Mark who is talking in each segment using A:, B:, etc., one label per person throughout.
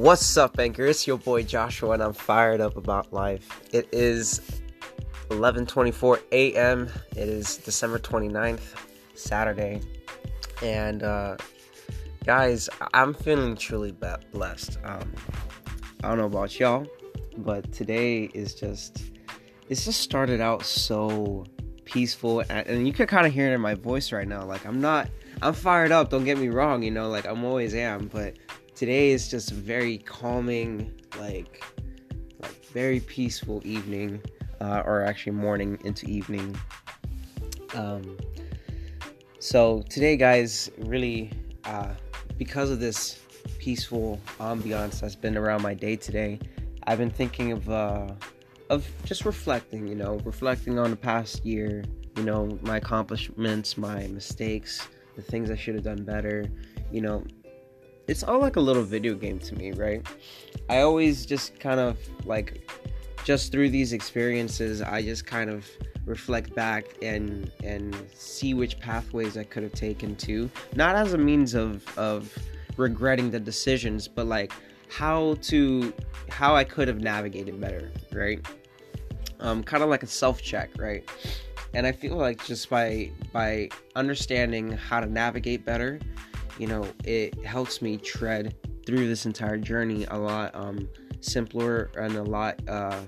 A: What's up, Anchor? It's your boy Joshua, and I'm fired up about life. It is 11:24 a.m. It is December 29th, Saturday, and uh, guys, I'm feeling truly blessed. Um, I don't know about y'all, but today is just it's just started out so peaceful, and, and you can kind of hear it in my voice right now. Like I'm not, I'm fired up. Don't get me wrong, you know, like I'm always am, but today is just a very calming, like, like very peaceful evening, uh, or actually morning into evening. Um, so today, guys, really, uh, because of this peaceful ambiance that's been around my day today, I've been thinking of uh, of just reflecting. You know, reflecting on the past year. You know, my accomplishments, my mistakes, the things I should have done better. You know, it's all like a little video game to me, right? I always just kind of like just through these experiences, I just kind of reflect back and and see which pathways I could have taken to, not as a means of of regretting the decisions, but like how to how I could have navigated better, right? Um, kind of like a self check, right? And I feel like just by by understanding how to navigate better, you know, it helps me tread through this entire journey a lot um, simpler and a lot uh,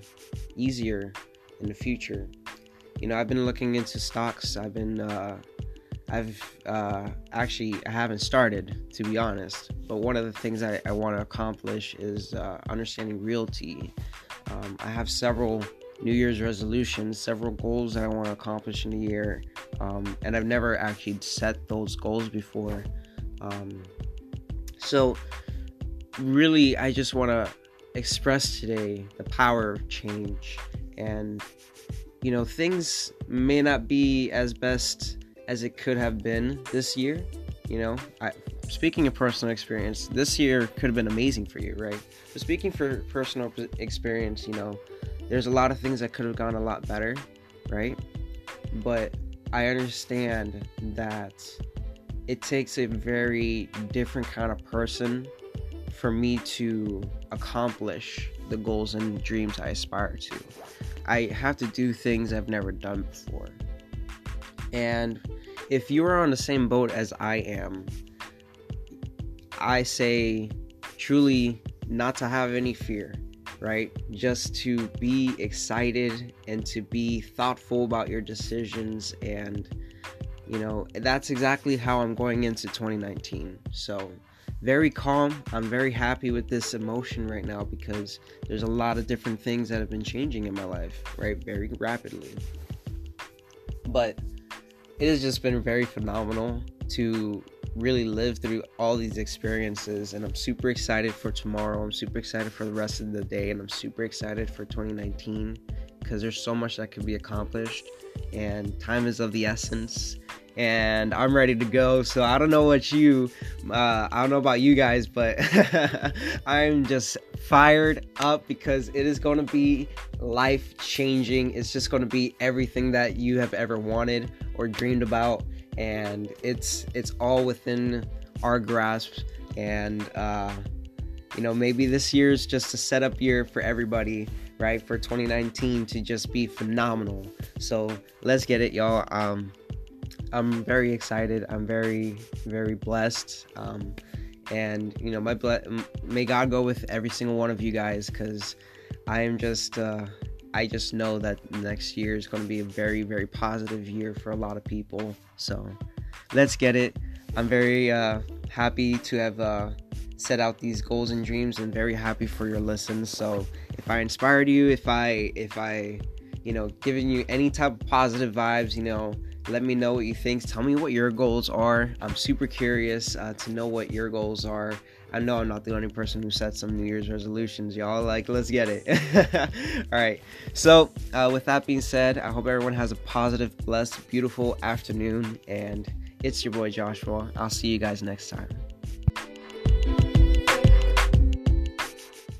A: easier in the future. You know, I've been looking into stocks. I've been, uh, I've uh, actually, I haven't started to be honest. But one of the things I, I want to accomplish is uh, understanding realty. Um, I have several New Year's resolutions, several goals that I want to accomplish in a year, um, and I've never actually set those goals before. Um, so, really, I just want to express today the power of change. And, you know, things may not be as best as it could have been this year. You know, I, speaking of personal experience, this year could have been amazing for you, right? But speaking for personal experience, you know, there's a lot of things that could have gone a lot better, right? But I understand that it takes a very different kind of person for me to accomplish the goals and dreams I aspire to. I have to do things I've never done before. And if you are on the same boat as I am, I say truly not to have any fear, right? Just to be excited and to be thoughtful about your decisions and you know, that's exactly how I'm going into 2019. So, very calm. I'm very happy with this emotion right now because there's a lot of different things that have been changing in my life, right? Very rapidly. But it has just been very phenomenal to really live through all these experiences and I'm super excited for tomorrow. I'm super excited for the rest of the day and I'm super excited for 2019 because there's so much that can be accomplished and time is of the essence and I'm ready to go. So I don't know what you, uh, I don't know about you guys, but I'm just fired up because it is going to be life changing. It's just going to be everything that you have ever wanted or dreamed about, and it's it's all within our grasp. And uh, you know, maybe this year is just a setup year for everybody right for 2019 to just be phenomenal so let's get it y'all um I'm very excited. I'm very, very blessed. Um, and you know, my ble- may God go with every single one of you guys because I am just, uh, I just know that next year is going to be a very, very positive year for a lot of people. So let's get it. I'm very uh, happy to have uh, set out these goals and dreams, and very happy for your listens. So if I inspired you, if I, if I, you know, giving you any type of positive vibes, you know let me know what you think. Tell me what your goals are. I'm super curious uh, to know what your goals are. I know I'm not the only person who sets some New Year's resolutions, y'all. Like, let's get it. All right. So, uh, with that being said, I hope everyone has a positive, blessed, beautiful afternoon. And it's your boy Joshua. I'll see you guys next time.